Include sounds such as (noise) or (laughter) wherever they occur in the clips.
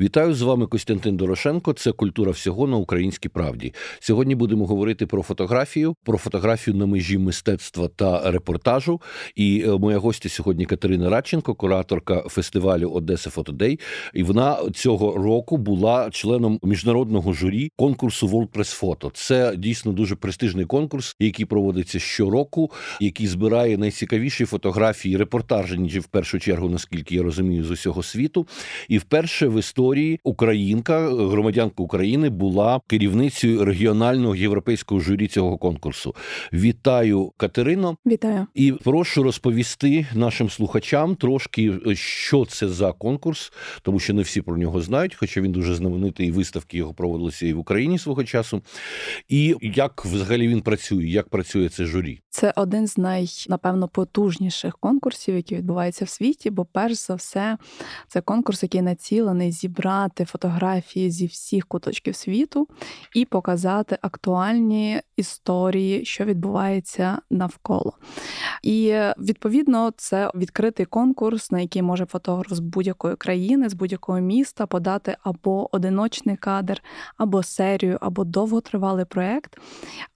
Вітаю з вами Костянтин Дорошенко. Це культура всього на українській правді. Сьогодні будемо говорити про фотографію, про фотографію на межі мистецтва та репортажу. І е, моя гостя сьогодні Катерина Радченко, кураторка фестивалю Одеса Фотодей. І вона цього року була членом міжнародного журі конкурсу World Press Photo. Це дійсно дуже престижний конкурс, який проводиться щороку, який збирає найцікавіші фотографії, репортажі в першу чергу, наскільки я розумію, з усього світу. І вперше в історії історії Українка, громадянка України, була керівницею регіонального європейського журі цього конкурсу. Вітаю, Катерино. Вітаю і прошу розповісти нашим слухачам трошки, що це за конкурс, тому що не всі про нього знають, хоча він дуже знаменитий, і виставки його проводилися і в Україні свого часу. І як взагалі він працює, як працює це журі? Це один з най, напевно, потужніших конкурсів, які відбуваються в світі. Бо, перш за все, це конкурс, який націлений зібрати зібрати фотографії зі всіх куточків світу і показати актуальні історії, що відбувається навколо. І відповідно це відкритий конкурс, на який може фотограф з будь-якої країни, з будь-якого міста подати або одиночний кадр, або серію, або довготривалий проект.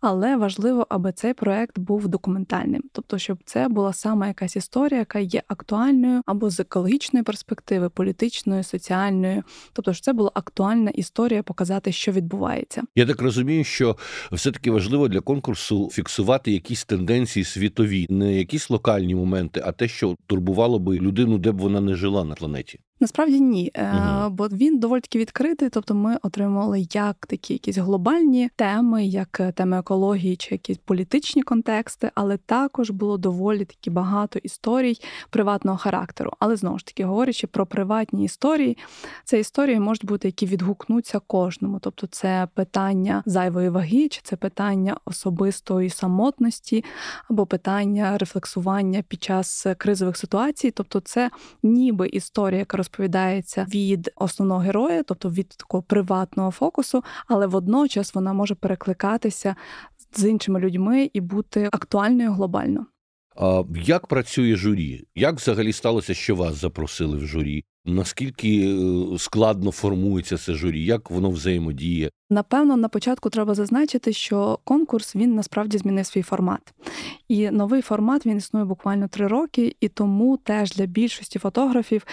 Але важливо, аби цей проект був документальним, тобто, щоб це була саме якась історія, яка є актуальною або з екологічної перспективи, політичної, соціальної, Тобто ж це була актуальна історія показати, що відбувається. Я так розумію, що все таки важливо для конкурсу фіксувати якісь тенденції світові, не якісь локальні моменти, а те, що турбувало би людину, де б вона не жила на планеті. Насправді ні, угу. бо він доволі таки відкритий. Тобто, ми отримали як такі якісь глобальні теми, як е, теми екології чи якісь політичні контексти, але також було доволі таки багато історій приватного характеру. Але знову ж таки, говорячи про приватні історії, це історії можуть бути, які відгукнуться кожному. Тобто, це питання зайвої ваги, чи це питання особистої самотності, або питання рефлексування під час кризових ситуацій. Тобто, це ніби історія, яка розповідається від основного героя, тобто від такого приватного фокусу, але водночас вона може перекликатися з іншими людьми і бути актуальною глобально. А як працює журі? Як взагалі сталося, що вас запросили в журі? Наскільки е, складно формується це журі? Як воно взаємодіє? Напевно, на початку треба зазначити, що конкурс він насправді змінив свій формат. І новий формат він існує буквально три роки, і тому теж для більшості фотографів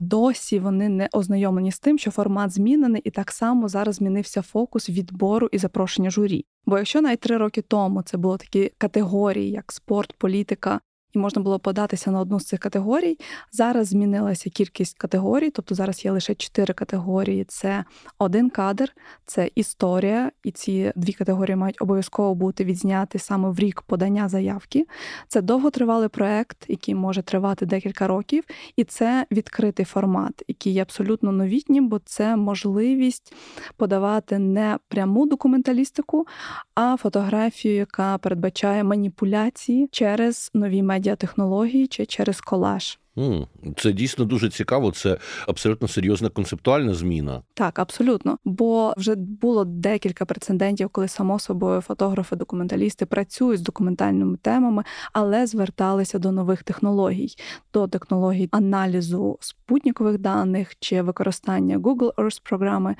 досі вони не ознайомлені з тим, що формат змінений, і так само зараз змінився фокус відбору і запрошення журі. Бо якщо навіть три роки тому це було такі категорії, як спорт, політика, і можна було податися на одну з цих категорій. Зараз змінилася кількість категорій, тобто зараз є лише чотири категорії: це один кадр, це історія, і ці дві категорії мають обов'язково бути відзняті саме в рік подання заявки. Це довготривалий проект, який може тривати декілька років, і це відкритий формат, який є абсолютно новітнім, бо це можливість подавати не пряму документалістику, а фотографію, яка передбачає маніпуляції через нові медіа медіатехнології чи через колаж. Це дійсно дуже цікаво. Це абсолютно серйозна концептуальна зміна. Так, абсолютно. Бо вже було декілька прецедентів, коли само собою фотографи, документалісти працюють з документальними темами, але зверталися до нових технологій, до технологій аналізу спутникових даних чи використання Google Earth програми.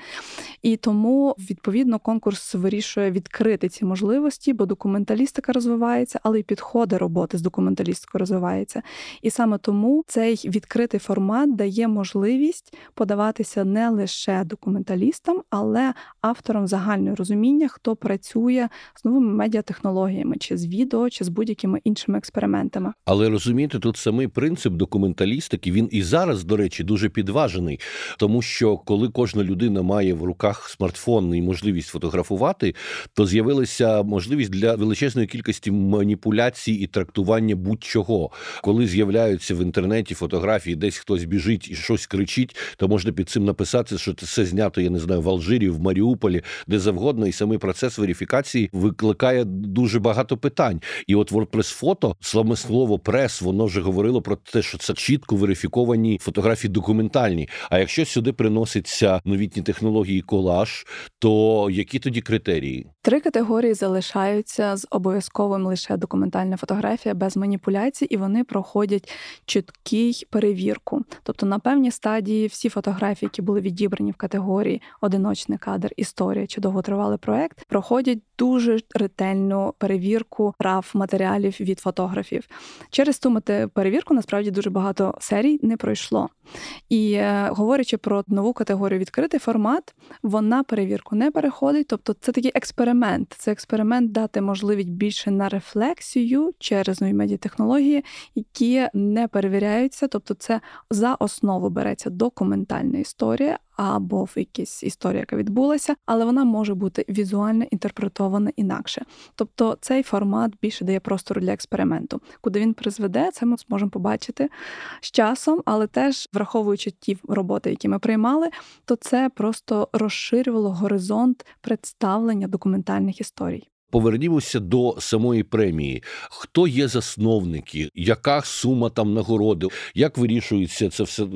І тому відповідно конкурс вирішує відкрити ці можливості, бо документалістика розвивається, але й підходи роботи з документалістикою розвиваються. І саме тому цей відкритий формат дає можливість подаватися не лише документалістам, але авторам загального розуміння, хто працює з новими медіатехнологіями, чи з відео, чи з будь-якими іншими експериментами. Але розумієте, тут самий принцип документалістики він і зараз, до речі, дуже підважений, тому що коли кожна людина має в руках смартфон і можливість фотографувати, то з'явилася можливість для величезної кількості маніпуляцій і трактування будь-чого, коли з'являються в інтернеті інтернеті фотографії, десь хтось біжить і щось кричить, то можна під цим написати, що це все знято, я не знаю, в Алжирі, в Маріуполі, де завгодно, і самий процес верифікації викликає дуже багато питань. І от WordPress фото, саме слово прес, воно вже говорило про те, що це чітко верифіковані фотографії документальні. А якщо сюди приносяться новітні технології колаж, то які тоді критерії? Три категорії залишаються з обов'язковим лише документальна фотографія без маніпуляцій, і вони проходять чітко швидкий перевірку. Тобто на певній стадії всі фотографії, які були відібрані в категорії одиночний кадр, історія чи довготривалий проект, проходять дуже ретельну перевірку прав матеріалів від фотографів. Через ту перевірку насправді дуже багато серій не пройшло. І е, говорячи про нову категорію відкритий формат, вона перевірку не переходить. Тобто це такий експеримент. Це експеримент дати можливість більше на рефлексію через нові медіатехнології, які не перевіряються. Тобто, це за основу береться документальна історія, або в якійсь історії, яка відбулася, але вона може бути візуально інтерпретована інакше. Тобто цей формат більше дає простору для експерименту. Куди він призведе, це ми зможемо побачити з часом, але теж враховуючи ті роботи, які ми приймали, то це просто розширювало горизонт представлення документальних історій. Повернімося до самої премії. Хто є засновники, яка сума там нагороди, як вирішується це все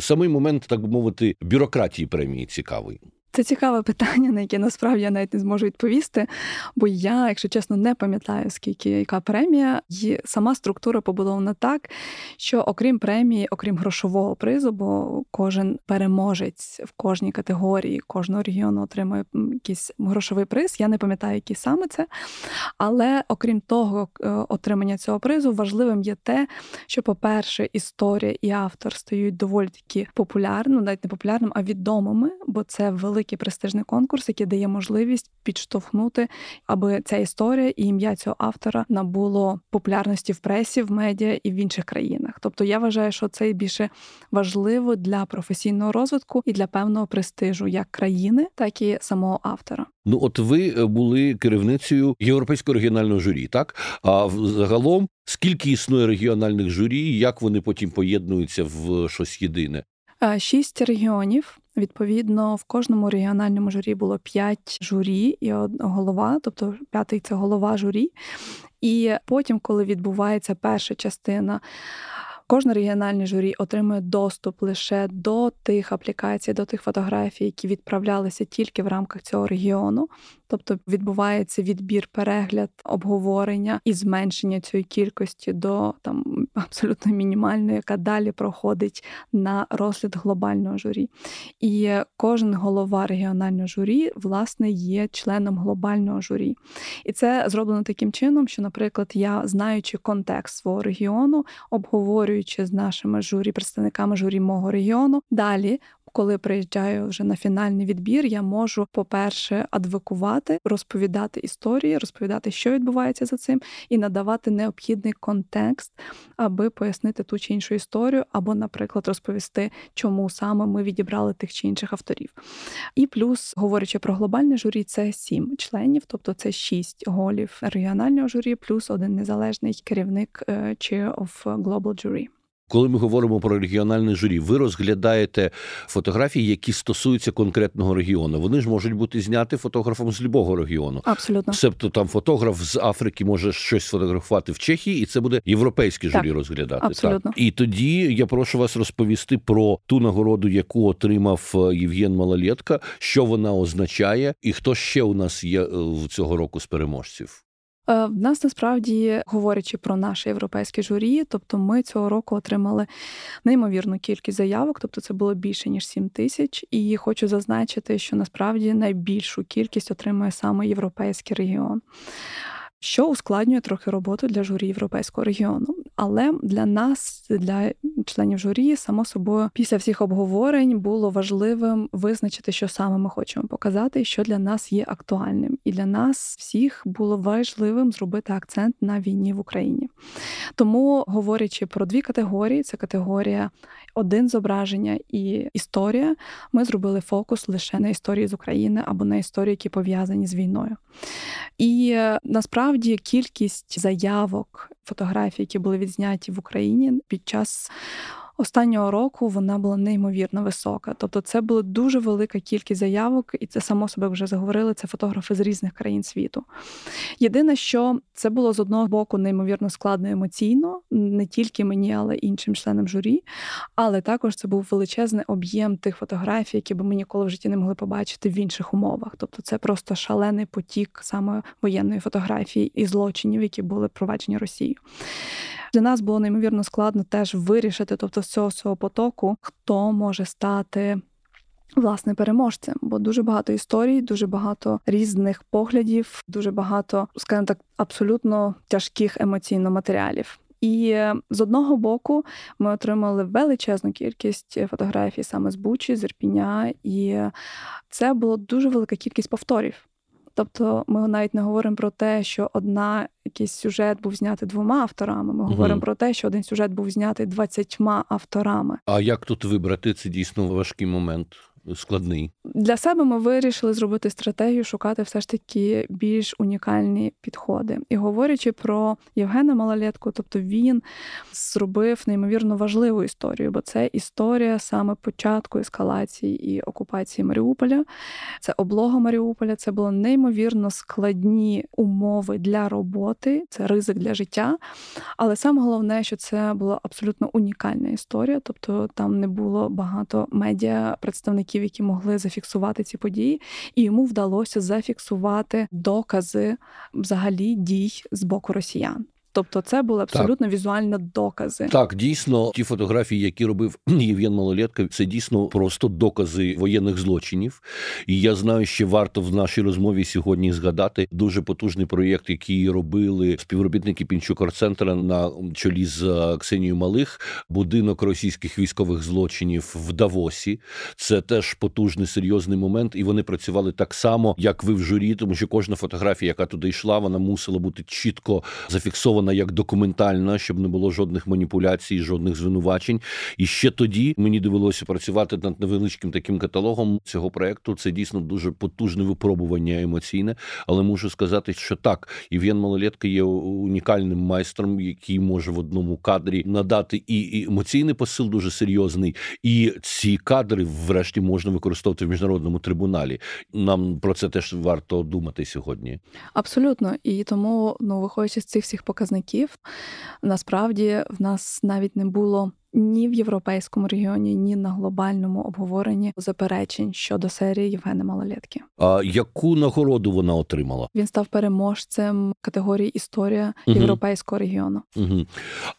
самий момент, так би мовити, бюрократії премії цікавий. Це цікаве питання, на яке насправді я навіть не зможу відповісти. Бо я, якщо чесно, не пам'ятаю, скільки яка премія, і сама структура побудована так, що окрім премії, окрім грошового призу, бо кожен переможець в кожній категорії кожного регіону отримує якийсь грошовий приз. Я не пам'ятаю, який саме це. Але окрім того, е, отримання цього призу, важливим є те, що, по-перше, історія і автор стають доволі таки популярними, навіть не популярним, а відомими, бо це великий великий престижний конкурс, який дає можливість підштовхнути, аби ця історія і ім'я цього автора набуло популярності в пресі, в медіа і в інших країнах. Тобто я вважаю, що це більше важливо для професійного розвитку і для певного престижу як країни, так і самого автора. Ну, от ви е, були керівницею європейського регіонального журі, так а загалом скільки існує регіональних журі, як вони потім поєднуються в щось єдине? Е, шість регіонів. Відповідно, в кожному регіональному журі було п'ять журі і голова, тобто п'ятий це голова журі. І потім, коли відбувається перша частина. Кожне регіональне журі отримує доступ лише до тих аплікацій, до тих фотографій, які відправлялися тільки в рамках цього регіону. Тобто відбувається відбір, перегляд, обговорення і зменшення цієї кількості до там абсолютно мінімальної, яка далі проходить на розгляд глобального журі. І кожен голова регіонального журі, власне, є членом глобального журі. І це зроблено таким чином, що, наприклад, я, знаючи контекст свого регіону, обговорюючи з нашими журі, представниками журі мого регіону, далі коли приїжджаю вже на фінальний відбір, я можу, по-перше, адвокувати, розповідати історії, розповідати, що відбувається за цим, і надавати необхідний контекст, аби пояснити ту чи іншу історію, або, наприклад, розповісти, чому саме ми відібрали тих чи інших авторів. І плюс, говорячи про глобальне журі, це сім членів, тобто це шість голів регіонального журі, плюс один незалежний керівник е, Chair of Global Jury. Коли ми говоримо про регіональне журі, ви розглядаєте фотографії, які стосуються конкретного регіону. Вони ж можуть бути зняті фотографом з любого регіону. Абсолютно, Себто там фотограф з Африки може щось фотографувати в Чехії, і це буде європейське журі так, розглядати. Абсолютно. Так. І тоді я прошу вас розповісти про ту нагороду, яку отримав е, Євген Малолєтка, що вона означає, і хто ще у нас є е, цього року з переможців. Е, в нас насправді говорячи про наше європейське журі, тобто ми цього року отримали неймовірну кількість заявок, тобто це було більше ніж 7 тисяч. І хочу зазначити, що насправді найбільшу кількість отримує саме європейський регіон що ускладнює трохи роботу для журі європейського регіону. Але для нас, для членів журі, само собою, після всіх обговорень було важливим визначити, що саме ми хочемо показати, що для нас є актуальним. І для нас всіх було важливим зробити акцент на війні в Україні. Тому, говорячи про дві категорії: це категорія один зображення і історія. Ми зробили фокус лише на історії з України або на історії, які пов'язані з війною. І е, насправді кількість заявок, фотографій, які були відзняті в Україні під час останнього року вона була неймовірно висока. Тобто, це була дуже велика кількість заявок, і це само себе вже заговорили. Це фотографи з різних країн світу. Єдине, що це було з одного боку неймовірно складно емоційно, не тільки мені, але й іншим членам журі. Але також це був величезний об'єм тих фотографій, які би ми ніколи в житті не могли побачити в інших умовах. Тобто, це просто шалений потік саме воєнної фотографії і злочинів, які були проваджені Росією. Для нас було неймовірно складно теж вирішити, тобто з цього всього потоку, хто може стати. Власне, переможцем, бо дуже багато історій, дуже багато різних поглядів, дуже багато, скажімо так, абсолютно тяжких емоційно матеріалів. І з одного боку ми отримали величезну кількість фотографій саме з Бучі, з Ірпіня, і це була дуже велика кількість повторів. Тобто ми навіть не говоримо про те, що одна якийсь сюжет був знятий двома авторами. Ми угу. говоримо про те, що один сюжет був знятий двадцятьма авторами. А як тут вибрати це дійсно важкий момент? Складний. Для себе ми вирішили зробити стратегію, шукати все ж таки більш унікальні підходи. І говорячи про Євгена Малолетку, тобто він зробив неймовірно важливу історію, бо це історія саме початку ескалації і окупації Маріуполя. Це облога Маріуполя, це було неймовірно складні умови для роботи, це ризик для життя. Але саме головне, що це була абсолютно унікальна історія, тобто там не було багато медіа представників свідків, які могли зафіксувати ці події, і йому вдалося зафіксувати докази взагалі дій з боку росіян. Тобто, це були абсолютно так. візуально докази. Так, дійсно, ті фотографії, які робив (clears throat) Євген Малолетка, це дійсно просто докази воєнних злочинів. І я знаю, що варто в нашій розмові сьогодні згадати дуже потужний проєкт, який робили співробітники Пінчукар-центра на чолі з е, Ксенією Малих, будинок російських військових злочинів в Давосі. Це теж потужний серйозний момент, і вони працювали так само, як ви в журі, тому що кожна фотографія, яка туди йшла, вона мусила бути чітко зафіксована вона як документальна, щоб не було жодних маніпуляцій, жодних звинувачень. І ще тоді мені довелося працювати над невеличким таким каталогом цього проекту. Це дійсно дуже потужне випробування емоційне. Але можу сказати, що так, Євген Малолетка є унікальним майстром, який може в одному кадрі надати і емоційний посил дуже серйозний, і ці кадри, врешті, можна використовувати в міжнародному трибуналі. Нам про це теж варто думати сьогодні. Абсолютно, і тому, ну виходячи з цих всіх показників, показників. Насправді в нас навіть не було ні в європейському регіоні, ні на глобальному обговоренні заперечень щодо серії Євгена Малолетки. А яку нагороду вона отримала? Він став переможцем категорії історія угу. європейського регіону. Угу.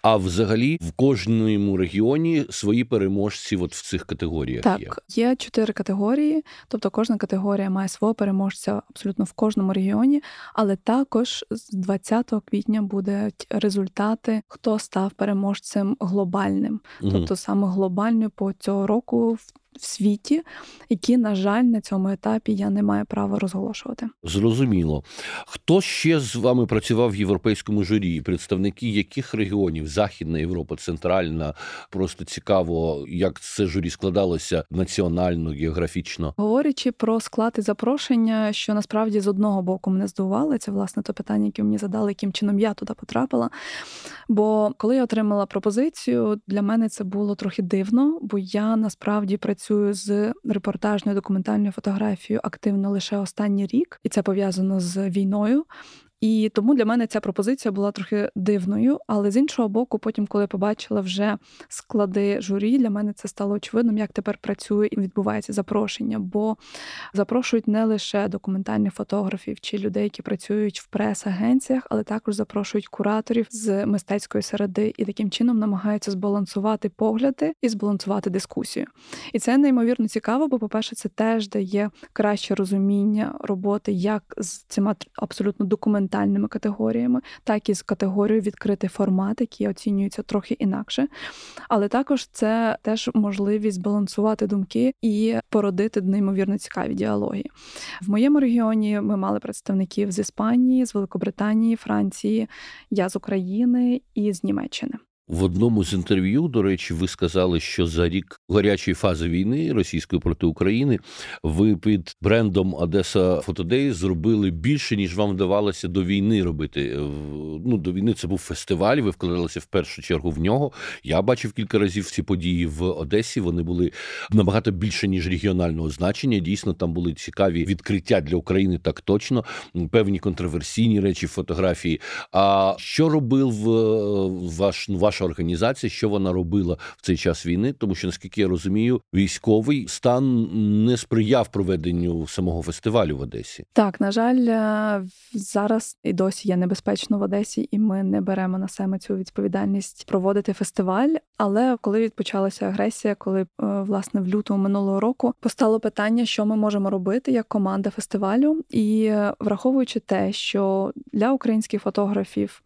А взагалі в кожному регіоні свої переможці, от в цих категоріях так, є? є чотири категорії, тобто кожна категорія має свого переможця абсолютно в кожному регіоні, але також з 20 квітня будуть результати, хто став переможцем глобальним. Тобто саме глобально по цього року в світі, які, на жаль, на цьому етапі я не маю права розголошувати. Зрозуміло. Хто ще з вами працював в європейському журі? Представники яких регіонів? Західна Європа, Центральна? Просто цікаво, як це журі складалося національно, географічно. Говорячи про склад і запрошення, що насправді з одного боку мене здивувало, це власне то питання, яке мені задали, яким чином я туди потрапила. Бо коли я отримала пропозицію, для мене це було трохи дивно, бо я насправді працюю працюю з репортажною документальною фотографією активно лише останній рік, і це пов'язано з війною. І тому для мене ця пропозиція була трохи дивною. Але з іншого боку, потім, коли побачила вже склади журі, для мене це стало очевидним, як тепер працює і відбувається запрошення. Бо запрошують не лише документальних фотографів чи людей, які працюють в прес-агенціях, але також запрошують кураторів з мистецької середи і таким чином намагаються збалансувати погляди і збалансувати дискусію. І це неймовірно цікаво, бо, по-перше, це теж дає краще розуміння роботи, як з цими абсолютно документальними документальними категоріями, так і з категорією відкритий формат, які оцінюються трохи інакше. Але також це теж можливість збалансувати думки і породити неймовірно цікаві діалоги. В моєму регіоні ми мали представників з Іспанії, з Великобританії, Франції, я з України і з Німеччини. В одному з інтерв'ю, до речі, ви сказали, що за рік гарячої фази війни російської проти України ви під брендом Одеса Фотодей зробили більше, ніж вам вдавалося до війни робити. Ну, до війни це був фестиваль. Ви вкладалися в першу чергу в нього. Я бачив кілька разів ці події в Одесі. Вони були набагато більше ніж регіонального значення. Дійсно, там були цікаві відкриття для України, так точно, певні контроверсійні речі, фотографії. А що робив ваш ну, ваш? Ваша організація, що вона робила в цей час війни, тому що наскільки я розумію, військовий стан не сприяв проведенню самого фестивалю в Одесі. Так, на жаль, е, зараз і досі є небезпечно в Одесі, і ми не беремо на себе цю відповідальність проводити фестиваль. Але коли відпочалася агресія, коли е, власне в лютому минулого року постало питання, що ми можемо робити як команда фестивалю, і е, враховуючи те, що для українських фотографів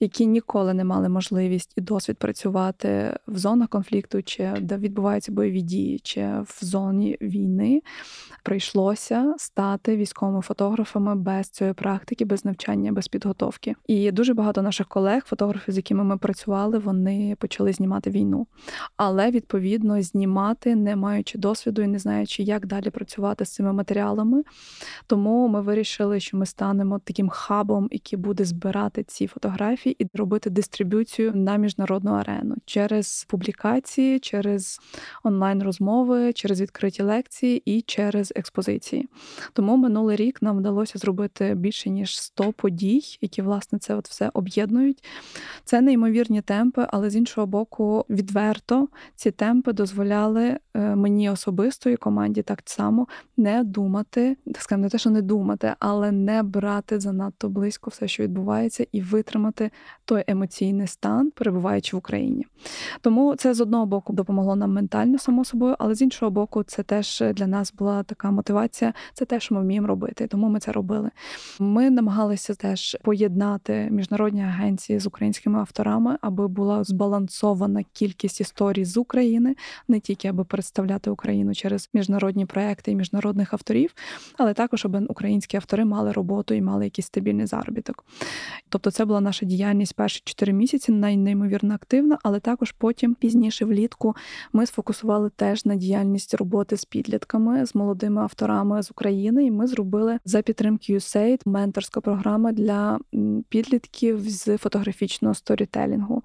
які ніколи не мали можливість і досвід працювати в зонах конфлікту, чи де відбуваються бойові дії, чи в зоні війни, прийшлося стати військовими фотографами без цієї практики, без навчання, без підготовки. І дуже багато наших колег, фотографів, з якими ми працювали, вони почали знімати війну, але відповідно знімати, не маючи досвіду і не знаючи, як далі працювати з цими матеріалами. Тому ми вирішили, що ми станемо таким хабом, який буде збирати ці фотографії і робити дистриб'юцію на міжнародну арену через публікації, через онлайн-розмови, через відкриті лекції і через експозиції. Тому минулий рік нам вдалося зробити більше ніж 100 подій, які власне це от все об'єднують. Це неймовірні темпи, але з іншого боку, відверто ці темпи дозволяли е, мені особисто і команді так само не думати, так не те, що не думати, але не брати занадто близько все, що відбувається, і витримати той емоційний стан, перебуваючи в Україні. Тому це з одного боку допомогло нам ментально, само собою, але з іншого боку, це теж для нас була така мотивація. Це те, що ми вміємо робити. Тому ми це робили. Ми намагалися теж поєднати міжнародні агенції з українськими авторами, аби була збалансована кількість історій з України, не тільки аби представляти Україну через міжнародні проекти і міжнародних авторів, але також аби українські автори мали роботу і мали якийсь стабільний заробіток. Тобто, це була наша діяльність діяльність перші 4 місяці неймовірно активна, але також потім пізніше влітку ми сфокусували теж на діяльність роботи з підлітками, з молодими авторами з України. І ми зробили за підтримки USAID менторська програма для підлітків з фотографічного сторітелінгу.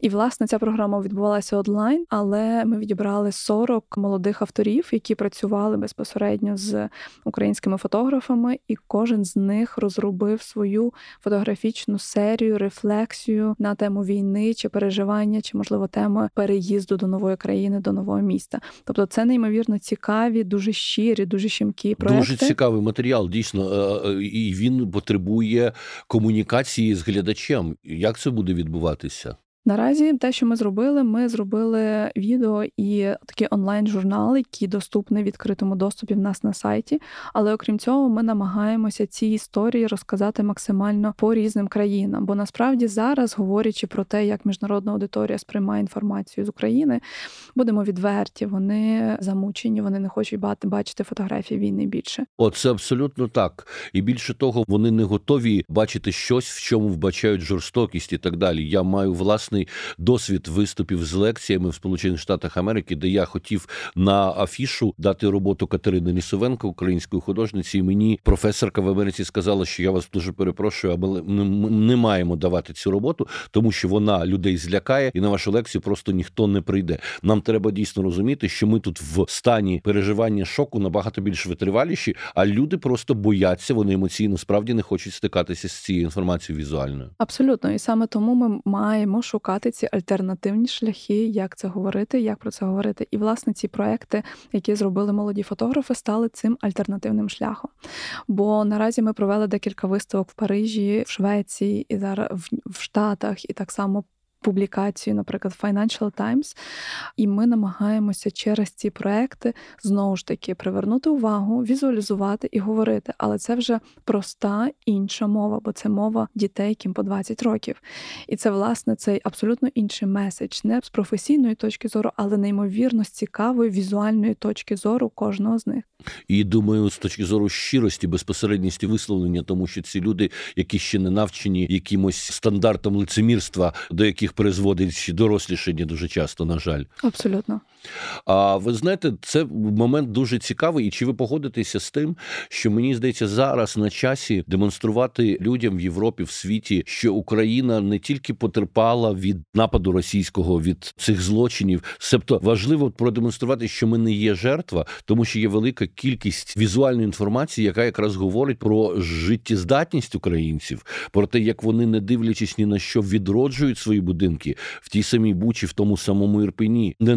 І власне ця програма відбувалася онлайн, але ми відібрали 40 молодих авторів, які працювали безпосередньо з українськими фотографами, і кожен з них розробив свою фотографічну серію рефлексію на тему війни чи переживання, чи можливо теми переїзду до нової країни, до нового міста. Тобто, це неймовірно цікаві, дуже щирі, дуже щемкі проекти. Дуже цікавий матеріал, дійсно, е, е, і він потребує комунікації з глядачем. Як це буде відбуватися? Наразі те, що ми зробили, ми зробили відео і такий онлайн-журнал, який доступний в відкритому доступі в нас на сайті. Але окрім цього, ми намагаємося ці історії розказати максимально по різним країнам. Бо насправді зараз, говорячи про те, як міжнародна аудиторія сприймає інформацію з України, будемо відверті. Вони замучені, вони не хочуть бачити фотографії війни більше. О, це абсолютно так. І більше того, вони не готові бачити щось, в чому вбачають жорстокість і так далі. Я маю власний власний досвід виступів з лекціями в Сполучених Штатах Америки, де я хотів на афішу дати роботу Катерини Лісовенко, української художниці. І мені професорка в Америці сказала, що я вас дуже перепрошую, але ми не маємо давати цю роботу, тому що вона людей злякає, і на вашу лекцію просто ніхто не прийде. Нам треба дійсно розуміти, що ми тут в стані переживання шоку набагато більш витриваліші, а люди просто бояться, вони емоційно справді не хочуть стикатися з цією інформацією візуальною. Абсолютно, і саме тому ми маємо шукати шукати ці альтернативні шляхи, як це говорити, як про це говорити. І власне ці проекти, які зробили молоді фотографи, стали цим альтернативним шляхом. Бо наразі ми провели декілька виставок в Парижі, в Швеції і зараз в Штатах, і так само публікацію, наприклад, Financial Times, і ми намагаємося через ці проекти знову ж таки привернути увагу, візуалізувати і говорити. Але це вже проста інша мова, бо це мова дітей, яким по 20 років. І це, власне, цей абсолютно інший меседж, не з професійної точки зору, але неймовірно з цікавої візуальної точки зору кожного з них. І думаю, з точки зору щирості, безпосередністі висловлення, тому що ці люди, які ще не навчені якимось стандартам лицемірства, до яких призводить дорослішання дуже часто, на жаль, абсолютно. А ви знаєте, це момент дуже цікавий. І чи ви погодитеся з тим, що мені здається зараз на часі демонструвати людям в Європі в світі, що Україна не тільки потерпала від нападу російського від цих злочинів, себто важливо продемонструвати, що ми не є жертва, тому що є велика кількість візуальної інформації, яка якраз говорить про життєздатність українців, про те, як вони, не дивлячись ні на що, відроджують свої будинки в тій самій Бучі, в тому самому Ірпені, не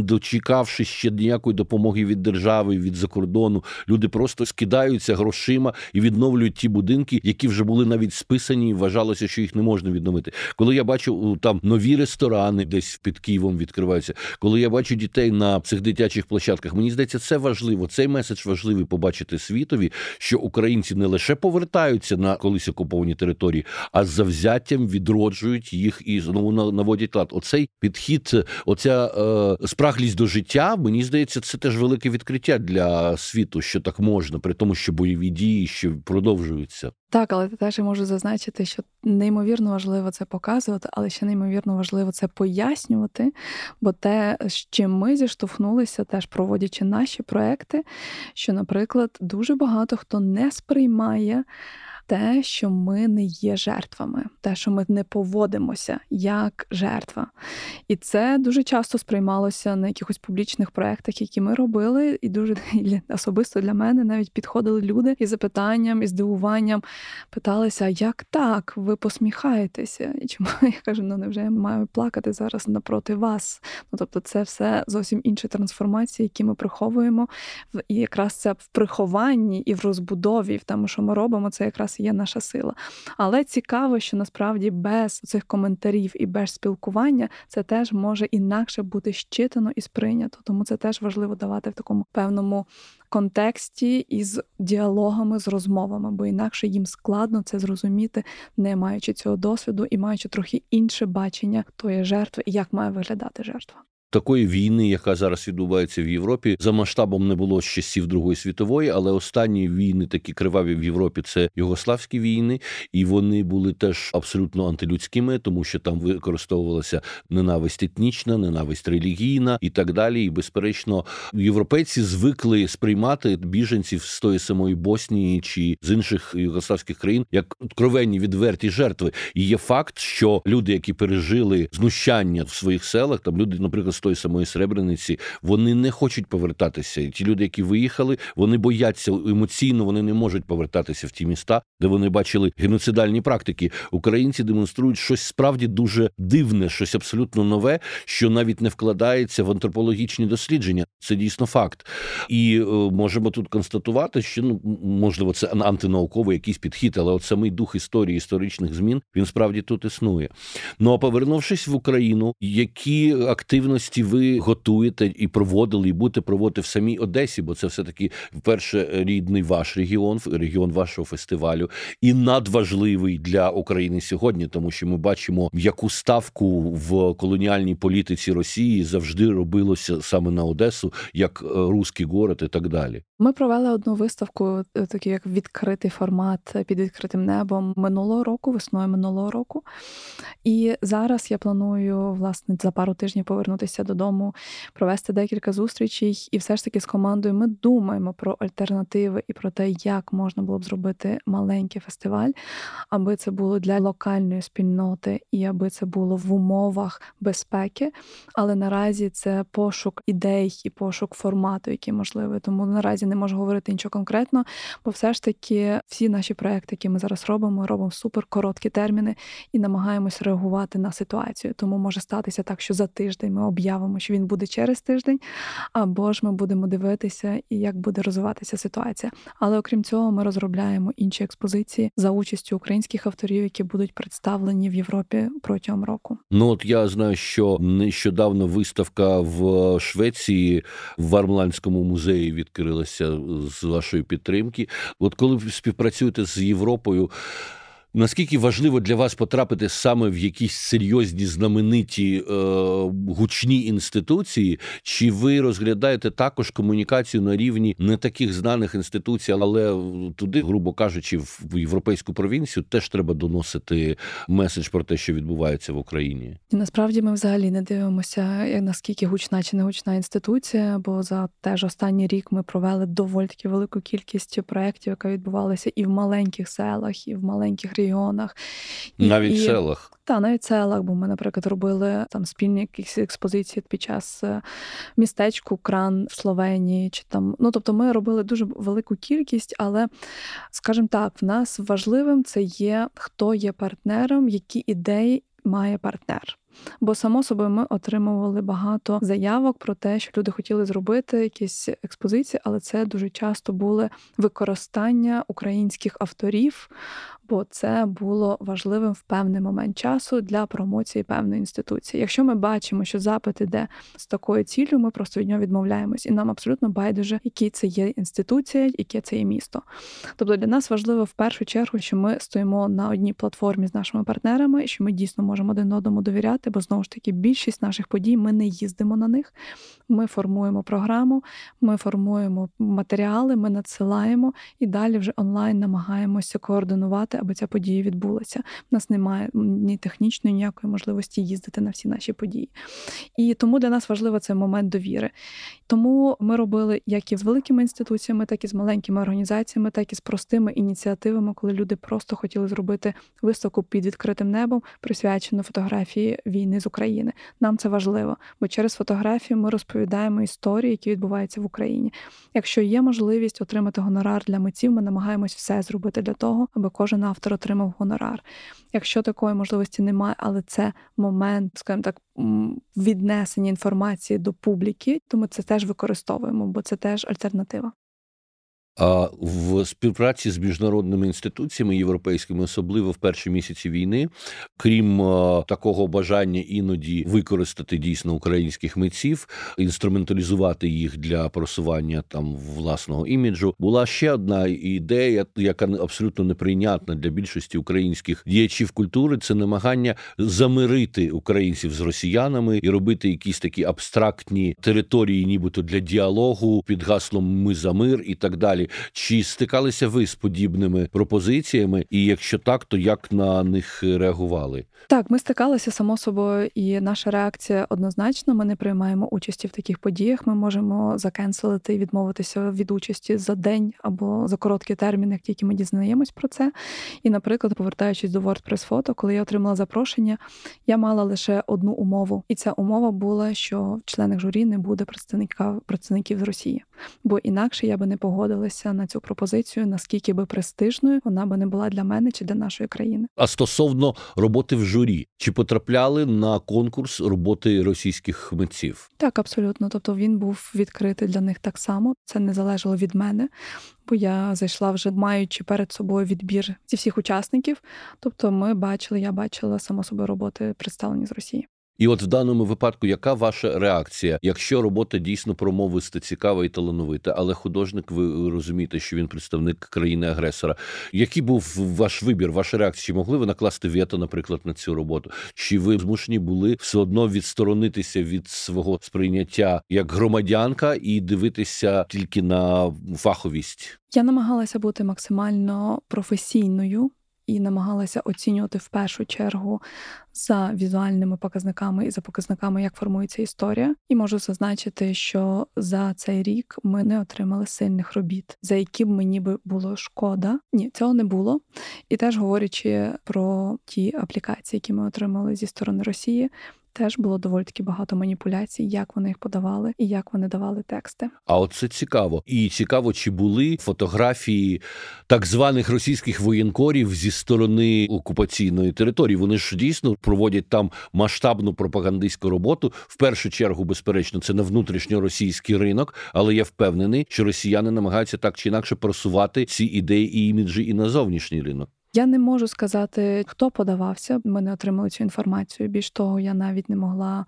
дочекавши ще ніякої допомоги від держави, від закордону, люди просто скидаються грошима і відновлюють ті будинки, які вже були навіть списані, і вважалося, що їх не можна відновити. Коли я бачу там нові ресторани, десь під Києвом відкриваються, коли я бачу дітей на цих дитячих площадках, мені здається, це важливо. Цей меседж важливий побачити світові, що українці не лише повертаються на колись окуповані території, а з завзяттям відроджують їх і знову наводять лад. Оцей підхід, оця е, спраглість до життя. Мені здається, це теж велике відкриття для світу, що так можна, при тому, що бойові дії ще продовжуються. Так, але теж я можу зазначити, що неймовірно важливо це показувати, але ще неймовірно важливо це пояснювати. Бо те, з чим ми зіштовхнулися, теж проводячи наші проекти, що, наприклад, дуже багато хто не сприймає те, що ми не є жертвами, те, що ми не поводимося як жертва. І це дуже часто сприймалося на якихось публічних проєктах, які ми робили, і дуже особисто для мене навіть підходили люди із запитанням, і здивуванням питалися, як так, ви посміхаєтеся? І чому (laughs) я кажу, ну невже я маю плакати зараз напроти вас? Ну тобто, це все зовсім інші трансформації, які ми приховуємо. І якраз це в прихованні і в розбудові, в тому, що ми робимо, це якраз є наша сила. Але цікаво, що насправді без цих коментарів і без спілкування це теж може інакше бути щитано і сприйнято. Тому це теж важливо давати в такому певному контексті із діалогами, з розмовами, бо інакше їм складно це зрозуміти, не маючи цього досвіду і маючи трохи інше бачення тої жертви і як має виглядати жертва такої війни, яка зараз відбувається в Європі, за масштабом не було з часів Другої світової, але останні війни такі криваві в Європі це югославські війни, і вони були теж абсолютно антилюдськими, тому що там використовувалася ненависть етнічна, ненависть релігійна і так далі. І безперечно, європейці звикли сприймати біженців з тої самої Боснії чи з інших югославських країн як откровенні відверті жертви. І є факт, що люди, які пережили знущання в своїх селах, там люди, наприклад тої самої Сребрениці, вони не хочуть повертатися. І ті люди, які виїхали, вони бояться емоційно, вони не можуть повертатися в ті міста, де вони бачили геноцидальні практики. Українці демонструють щось справді дуже дивне, щось абсолютно нове, що навіть не вкладається в антропологічні дослідження. Це дійсно факт. І е, можемо тут констатувати, що ну можливо це антинауковий якийсь підхід, але от самий дух історії історичних змін він справді тут існує. Ну а повернувшись в Україну, які активності діяльності ви готуєте і проводили, і будете проводити в самій Одесі, бо це все таки вперше рідний ваш регіон, регіон вашого фестивалю, і надважливий для України сьогодні, тому що ми бачимо, яку ставку в колоніальній політиці Росії завжди робилося саме на Одесу, як е, руський город і так далі. Ми провели одну виставку, е, такий як відкритий формат під відкритим небом минулого року, весною минулого року. І зараз я планую власне за пару тижнів повернутися додому, провести декілька зустрічей, і все ж таки з командою ми думаємо про альтернативи і про те, як можна було б зробити маленький фестиваль, аби це було для локальної спільноти і аби це було в умовах безпеки. Але наразі це пошук ідей і пошук формату, який можливий. Тому наразі не можу говорити нічого конкретно, бо все ж таки всі наші проекти, які ми зараз робимо, робимо супер короткі терміни і намагаємось реагувати на ситуацію. Тому може статися так, що за тиждень ми об'явимо, що він буде через тиждень, або ж ми будемо дивитися, і як буде розвиватися ситуація. Але окрім цього, ми розробляємо інші експозиції за участю українських авторів, які будуть представлені в Європі протягом року. Ну от я знаю, що нещодавно виставка в Швеції в Вармландському музеї відкрилася з вашої підтримки. От коли ви співпрацюєте з Європою. Наскільки важливо для вас потрапити саме в якісь серйозні знамениті е, гучні інституції? Чи ви розглядаєте також комунікацію на рівні не таких знаних інституцій, але туди, грубо кажучи, в європейську провінцію теж треба доносити меседж про те, що відбувається в Україні? Насправді ми взагалі не дивимося, наскільки гучна чи не гучна інституція, бо за теж останній рік ми провели доволі таки велику кількість проєктів, яка відбувалася і в маленьких селах, і в маленьких регіонах, і, навіть в селах. Та навіть в селах, бо ми, наприклад, робили там спільні якісь експозиції під час е, містечку кран в Словенії, чи там ну тобто, ми робили дуже велику кількість, але скажімо так, в нас важливим це є хто є партнером, які ідеї має партнер. Бо само собою ми отримували багато заявок про те, що люди хотіли зробити якісь експозиції, але це дуже часто були використання українських авторів бо це було важливим в певний момент часу для промоції певної інституції. Якщо ми бачимо, що запит іде з такою ціллю, ми просто від нього відмовляємось, і нам абсолютно байдуже, які це є інституція, яке це є місто. Тобто для нас важливо в першу чергу, що ми стоїмо на одній платформі з нашими партнерами, що ми дійсно можемо один одному довіряти, бо знову ж таки більшість наших подій ми не їздимо на них. Ми формуємо програму, ми формуємо матеріали, ми надсилаємо і далі вже онлайн намагаємося координувати аби ця подія відбулася. У нас немає ні технічної, ніякої можливості їздити на всі наші події. І тому для нас важливо цей момент довіри. Тому ми робили як і з великими інституціями, так і з маленькими організаціями, так і з простими ініціативами, коли люди просто хотіли зробити виставку під відкритим небом, присвячену фотографії війни з України. Нам це важливо, бо через фотографію ми розповідаємо історії, які відбуваються в Україні. Якщо є можливість отримати гонорар для митців, ми намагаємось все зробити для того, аби кожен автор отримав гонорар. Якщо такої можливості немає, але це момент, скажімо так, віднесення інформації до публіки, то ми це теж використовуємо, бо це теж альтернатива. А в співпраці з міжнародними інституціями європейськими, особливо в перші місяці війни, крім такого бажання іноді використати дійсно українських митців, інструменталізувати їх для просування там власного іміджу, була ще одна ідея, яка абсолютно неприйнятна для більшості українських діячів культури. Це намагання замирити українців з росіянами і робити якісь такі абстрактні території, нібито для діалогу під гаслом Ми за мир і так далі. Чи стикалися ви з подібними пропозиціями? І якщо так, то як на них реагували? Так, ми стикалися само собою, і наша реакція однозначно. Ми не приймаємо участі в таких подіях. Ми можемо закенселити і відмовитися від участі за день або за короткий термін, як тільки ми дізнаємось про це. І, наприклад, повертаючись до WordPress фото, коли я отримала запрошення, я мала лише одну умову, і ця умова була, що в членах журі не буде представника представників з Росії, бо інакше я би не погодилася на цю пропозицію, наскільки би престижною вона би не була для мене чи для нашої країни. А стосовно роботи в журі, чи потрапляли на конкурс роботи російських митців? Так, абсолютно. Тобто він був відкритий для них так само. Це не залежало від мене, бо я зайшла вже маючи перед собою відбір зі всіх учасників. Тобто, ми бачили, я бачила само собою роботи представлені з Росії. І от в даному випадку, яка ваша реакція, якщо робота дійсно промовиста, цікава і талановита, але художник, ви розумієте, що він представник країни-агресора. Який був ваш вибір, ваша реакція? Чи могли ви накласти вето, наприклад, на цю роботу? Чи ви змушені були все одно відсторонитися від свого сприйняття як громадянка і дивитися тільки на фаховість? Я намагалася бути максимально професійною і намагалася оцінювати в першу чергу за візуальними показниками і за показниками, як формується історія. І можу зазначити, що за цей рік ми не отримали сильних робіт, за які б мені би було шкода. Ні, цього не було. І теж говорячи про ті аплікації, які ми отримали зі сторони Росії. Теж було доволі таки багато маніпуляцій, як вони їх подавали і як вони давали тексти. А от це цікаво, і цікаво, чи були фотографії так званих російських воєнкорів зі сторони окупаційної території. Вони ж дійсно проводять там масштабну пропагандистську роботу. В першу чергу, безперечно, це на внутрішньоросійський ринок, але я впевнений, що росіяни намагаються так чи інакше просувати ці ідеї і іміджі і на зовнішній ринок. Я не можу сказати, хто подавався. Ми не отримали цю інформацію. Більш того, я навіть не могла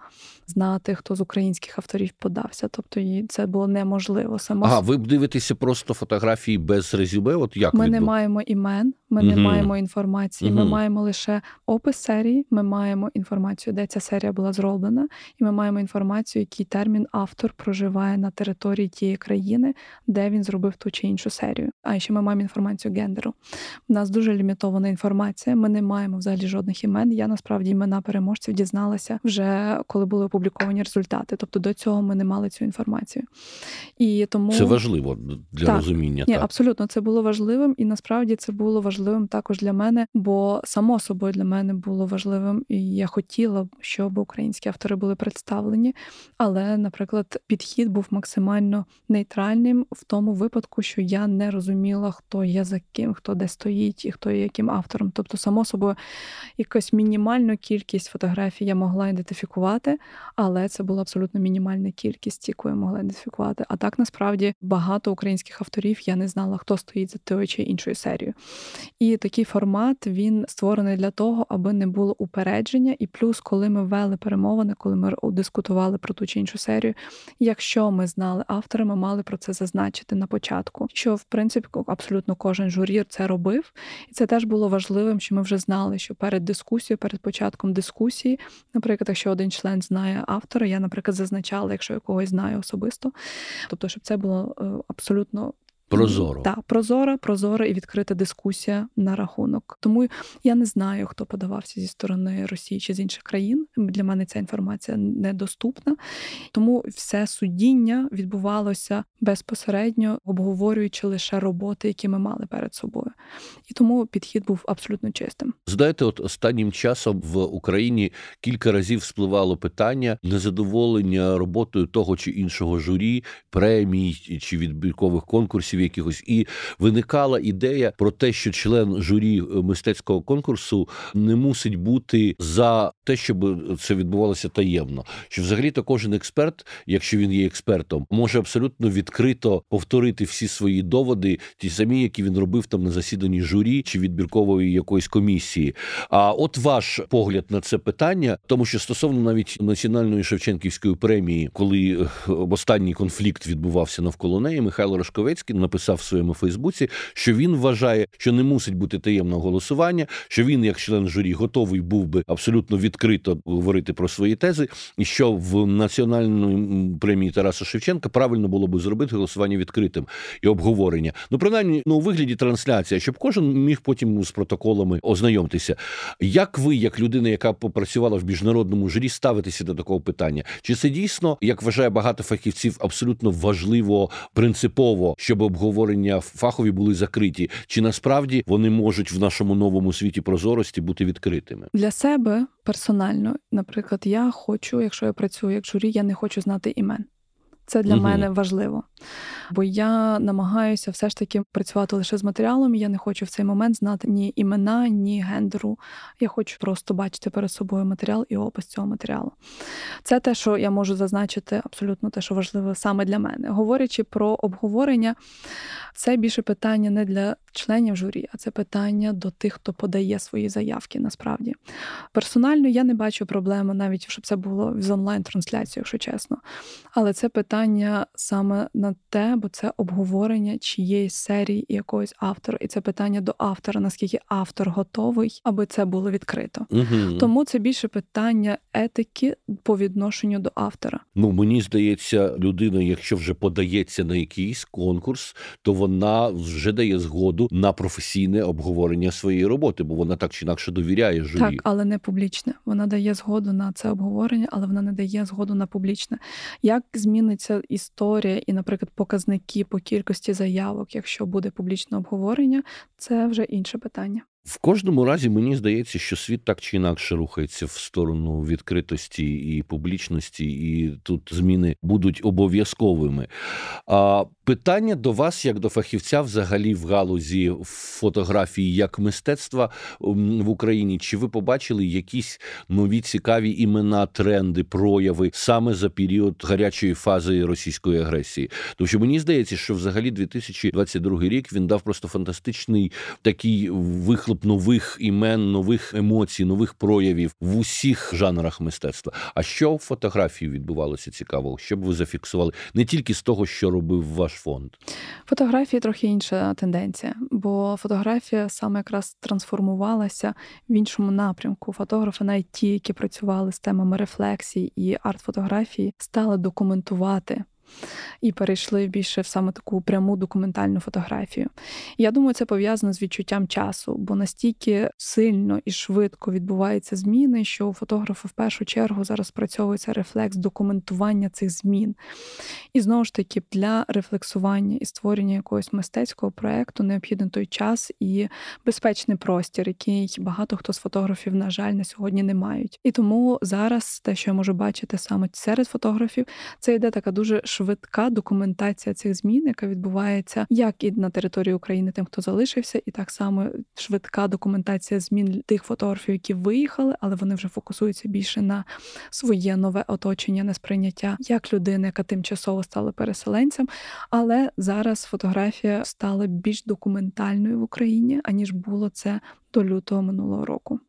знати, хто з українських авторів подався. Тобто, це було неможливо. Само ага, ви дивитеся просто фотографії без резюме? От як ми відбув? не маємо імен, ми угу. не маємо інформації. Угу. Ми маємо лише опис серії. Ми маємо інформацію, де ця серія була зроблена, і ми маємо інформацію, який термін автор проживає на території тієї країни, де він зробив ту чи іншу серію. А ще ми маємо інформацію гендеру. У нас дуже лімітована інформація. Ми не маємо взагалі жодних імен. Я насправді імена переможців дізналася вже коли були опубліковані результати. Тобто до цього ми не мали цю інформацію. І тому це важливо для так. розуміння. Ні, так. абсолютно це було важливим, і насправді це було важливим також для мене, бо само собою для мене було важливим, і я хотіла, щоб українські автори були представлені. Але, наприклад, підхід був максимально нейтральним в тому випадку, що я не розуміла, хто є за ким, хто де стоїть і хто є яким автором. Тобто, само собою, якась мінімальну кількість фотографій я могла ідентифікувати, але це була абсолютно мінімальна кількість, яку я могла ідентифікувати. А так насправді багато українських авторів я не знала, хто стоїть за тою чи іншою серією. І такий формат він створений для того, аби не було упередження. І плюс, коли ми вели перемовини, коли ми дискутували про ту чи іншу серію, якщо ми знали автора, ми мали про це зазначити на початку. Що в принципі абсолютно кожен журір це робив, і це теж було важливим, що ми вже знали, що перед дискусією, перед початком дискусії, наприклад, якщо один член знає автора, я, наприклад, зазначала, якщо я когось знаю особисто, тобто, щоб це було е, абсолютно Прозоро. Так, прозора, прозора і відкрита дискусія на рахунок. Тому я не знаю, хто подавався зі сторони Росії чи з інших країн. Для мене ця інформація недоступна. Тому все судіння відбувалося безпосередньо, обговорюючи лише роботи, які ми мали перед собою. І тому підхід був абсолютно чистим. Знаєте, от останнім часом в Україні кілька разів спливало питання незадоволення роботою того чи іншого журі, премій чи відбіркових конкурсів якихось, і виникала ідея про те, що член журі е, мистецького конкурсу не мусить бути за те, щоб це відбувалося таємно. Що взагалі то кожен експерт, якщо він є експертом, може абсолютно відкрито повторити всі свої доводи, ті самі, які він робив там на засіданні журі чи відбіркової якоїсь комісії. А от ваш погляд на це питання, тому що стосовно навіть національної Шевченківської премії, коли е, останній конфлікт відбувався навколо неї, Михайло Рашковецький написав в своєму Фейсбуці, що він вважає, що не мусить бути таємного голосування, що він, як член журі, готовий був би абсолютно відкрито говорити про свої тези, і що в національній премії Тараса Шевченка правильно було би зробити голосування відкритим і обговорення. Ну, принаймні, ну у вигляді трансляція, щоб кожен міг потім з протоколами ознайомитися. Як ви, як людина, яка попрацювала в міжнародному журі, ставитеся до такого питання? Чи це дійсно, як вважає багато фахівців, абсолютно важливо принципово, щоб обговорення фахові були закриті? Чи насправді вони можуть в нашому новому світі прозорості бути відкритими для себе персонально? Наприклад, я хочу, якщо я працюю як журі, я не хочу знати імен. Це для угу. мене важливо. Бо я намагаюся все ж таки працювати лише з матеріалом. Я не хочу в цей момент знати ні імена, ні гендеру. Я хочу просто бачити перед собою матеріал і опис цього матеріалу. Це те, що я можу зазначити, абсолютно те, що важливо саме для мене. Говорячи про обговорення, це більше питання не для членів журі, а це питання до тих, хто подає свої заявки. Насправді персонально я не бачу проблеми, навіть щоб це було з онлайн-трансляцією, якщо чесно. Але це питання саме на те, бо це обговорення чиєїсь серії і якогось автора, і це питання до автора, наскільки автор готовий, аби це було відкрито. Угу. Тому це більше питання етики по відношенню до автора. Ну мені здається, людина, якщо вже подається на якийсь конкурс, то вона вже дає згоду на професійне обговорення своєї роботи, бо вона так чи інакше довіряє журі. Так, але не публічне. Вона дає згоду на це обговорення, але вона не дає згоду на публічне. Як зміниться історія і, наприклад, показники по кількості заявок, якщо буде публічне обговорення, це вже інше питання. В кожному разі мені здається, що світ так чи інакше рухається в сторону відкритості і публічності, і тут зміни будуть обов'язковими. А питання до вас, як до фахівця, взагалі в галузі фотографії як мистецтва в Україні, чи ви побачили якісь нові цікаві імена, тренди, прояви саме за період гарячої фази російської агресії? Тому що мені здається, що взагалі 2022 рік він дав просто фантастичний такий вихлоп вихлоп нових імен, нових емоцій, нових проявів в усіх жанрах мистецтва. А що в фотографії відбувалося цікавого? Що б ви зафіксували не тільки з того, що робив ваш фонд? Фотографії трохи інша тенденція, бо фотографія саме якраз трансформувалася в іншому напрямку. Фотографи, навіть ті, які працювали з темами рефлексії і арт-фотографії, стали документувати і перейшли більше в саме таку пряму документальну фотографію. Я думаю, це пов'язано з відчуттям часу, бо настільки сильно і швидко відбуваються зміни, що у фотографа в першу чергу зараз спрацьовується рефлекс документування цих змін. І знову ж таки, для рефлексування і створення якогось мистецького проекту необхідний той час і безпечний простір, який багато хто з фотографів, на жаль, на сьогодні не мають. І тому зараз те, що я можу бачити саме серед фотографів, це йде така дуже швидка документація цих змін, яка відбувається як і на території України, тим, хто залишився, і так само швидка документація змін тих фотографів, які виїхали, але вони вже фокусуються більше на своє нове оточення, на сприйняття як людини, яка тимчасово стала переселенцем. Але зараз фотографія стала більш документальною в Україні аніж було це до лютого минулого року.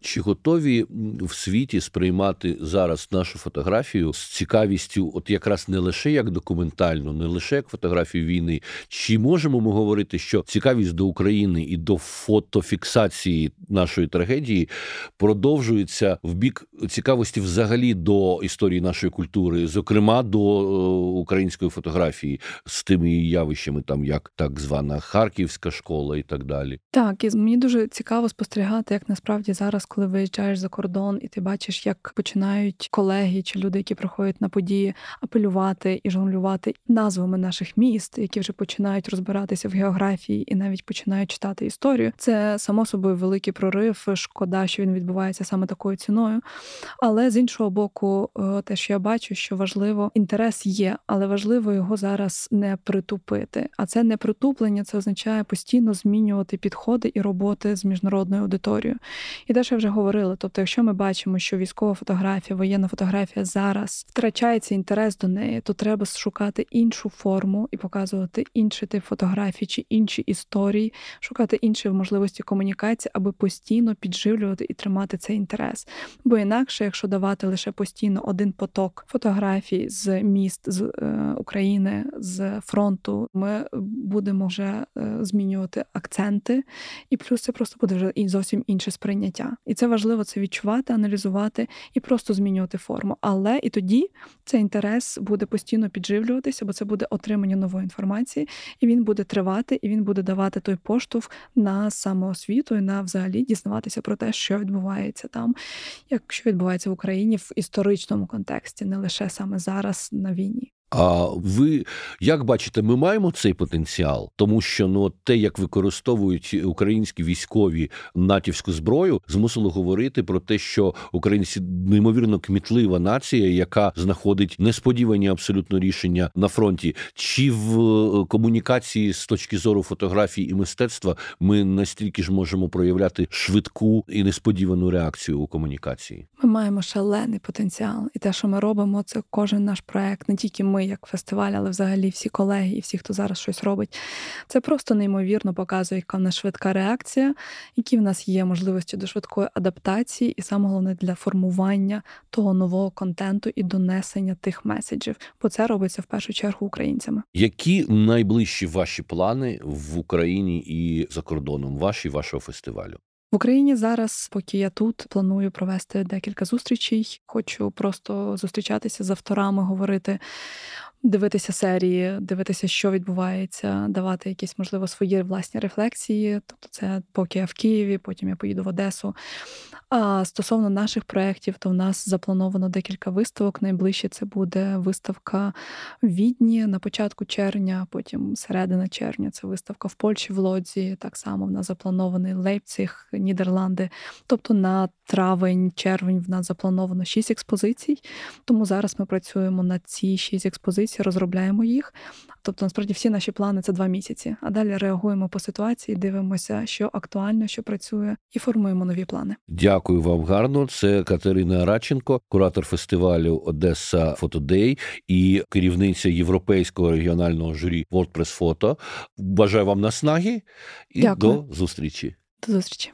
Чи готові в світі сприймати зараз нашу фотографію з цікавістю, от якраз не лише як документальну, не лише як фотографію війни? Чи можемо ми говорити, що цікавість до України і до фотофіксації нашої трагедії продовжується в бік цікавості взагалі до історії нашої культури, зокрема до е, української фотографії з тими явищами, там як так звана Харківська школа і так далі? Так, і мені дуже цікаво спостерігати, як насправді зараз, коли виїжджаєш за кордон, і ти бачиш, як починають колеги чи люди, які приходять на події, апелювати і жонглювати назвами наших міст, які вже починають розбиратися в географії і навіть починають читати історію. Це само собою великий прорив. Шкода, що він відбувається саме такою ціною. Але з іншого боку, е, те, що я бачу, що важливо, інтерес є, але важливо його зараз не притупити. А це не притуплення, це означає постійно змінювати підходи і роботи з міжнародною аудиторією. І те, що я вже говорила, тобто, якщо ми бачимо, що військова фотографія, воєнна фотографія зараз втрачається інтерес до неї, то треба шукати іншу форму і показувати інший тип фотографій чи інші історії, шукати інші можливості комунікації, аби постійно підживлювати і тримати цей інтерес. Бо інакше, якщо давати лише постійно один поток фотографій з міст з е, України, з фронту, ми будемо вже е, змінювати акценти, і плюс це просто буде вже і зовсім інше сприйняття. І це важливо це відчувати, аналізувати і просто змінювати форму. Але і тоді цей інтерес буде постійно підживлюватися, бо це буде отримання нової інформації, і він буде тривати, і він буде давати той поштовх на самоосвіту і на взагалі дізнаватися про те, що відбувається там, як що відбувається в Україні в історичному контексті, не лише саме зараз на війні. А ви як бачите, ми маємо цей потенціал, тому що ну те, як використовують українські військові натівську зброю, змусило говорити про те, що українці неймовірно кмітлива нація, яка знаходить несподівані абсолютно рішення на фронті, чи в е, комунікації з точки зору фотографії і мистецтва ми настільки ж можемо проявляти швидку і несподівану реакцію у комунікації? Ми маємо шалений потенціал, і те, що ми робимо, це кожен наш проект, не тільки ми як фестиваль, але взагалі всі колеги і всі, хто зараз щось робить. Це просто неймовірно показує, яка в нас швидка реакція, які в нас є можливості до швидкої адаптації, і саме головне для формування того нового контенту і донесення тих меседжів. Бо це робиться в першу чергу українцями. Які найближчі ваші плани в Україні і за кордоном ваші вашого фестивалю? В Україні зараз, поки я тут, планую провести декілька зустрічей. Хочу просто зустрічатися з авторами, говорити дивитися серії, дивитися, що відбувається, давати якісь, можливо, свої власні рефлексії. Тобто, це поки я в Києві, потім я поїду в Одесу. А стосовно наших проєктів, то в нас заплановано декілька виставок. Найближче це буде виставка в Відні на початку червня, потім середина червня. Це виставка в Польщі, в Лодзі. Так само в нас запланований Лейпциг, Нідерланди. Тобто на травень, червень в нас заплановано шість експозицій. Тому зараз ми працюємо над ці шість експозицій місяці розробляємо їх. Тобто, насправді, всі наші плани це два місяці. А далі реагуємо по ситуації, дивимося, що актуально, що працює, і формуємо нові плани. Дякую вам гарно. Це Катерина Радченко, куратор фестивалю Одеса Фотодей і керівниця європейського регіонального журі WordPress Фото. Бажаю вам наснаги і Дякую. до зустрічі. До зустрічі.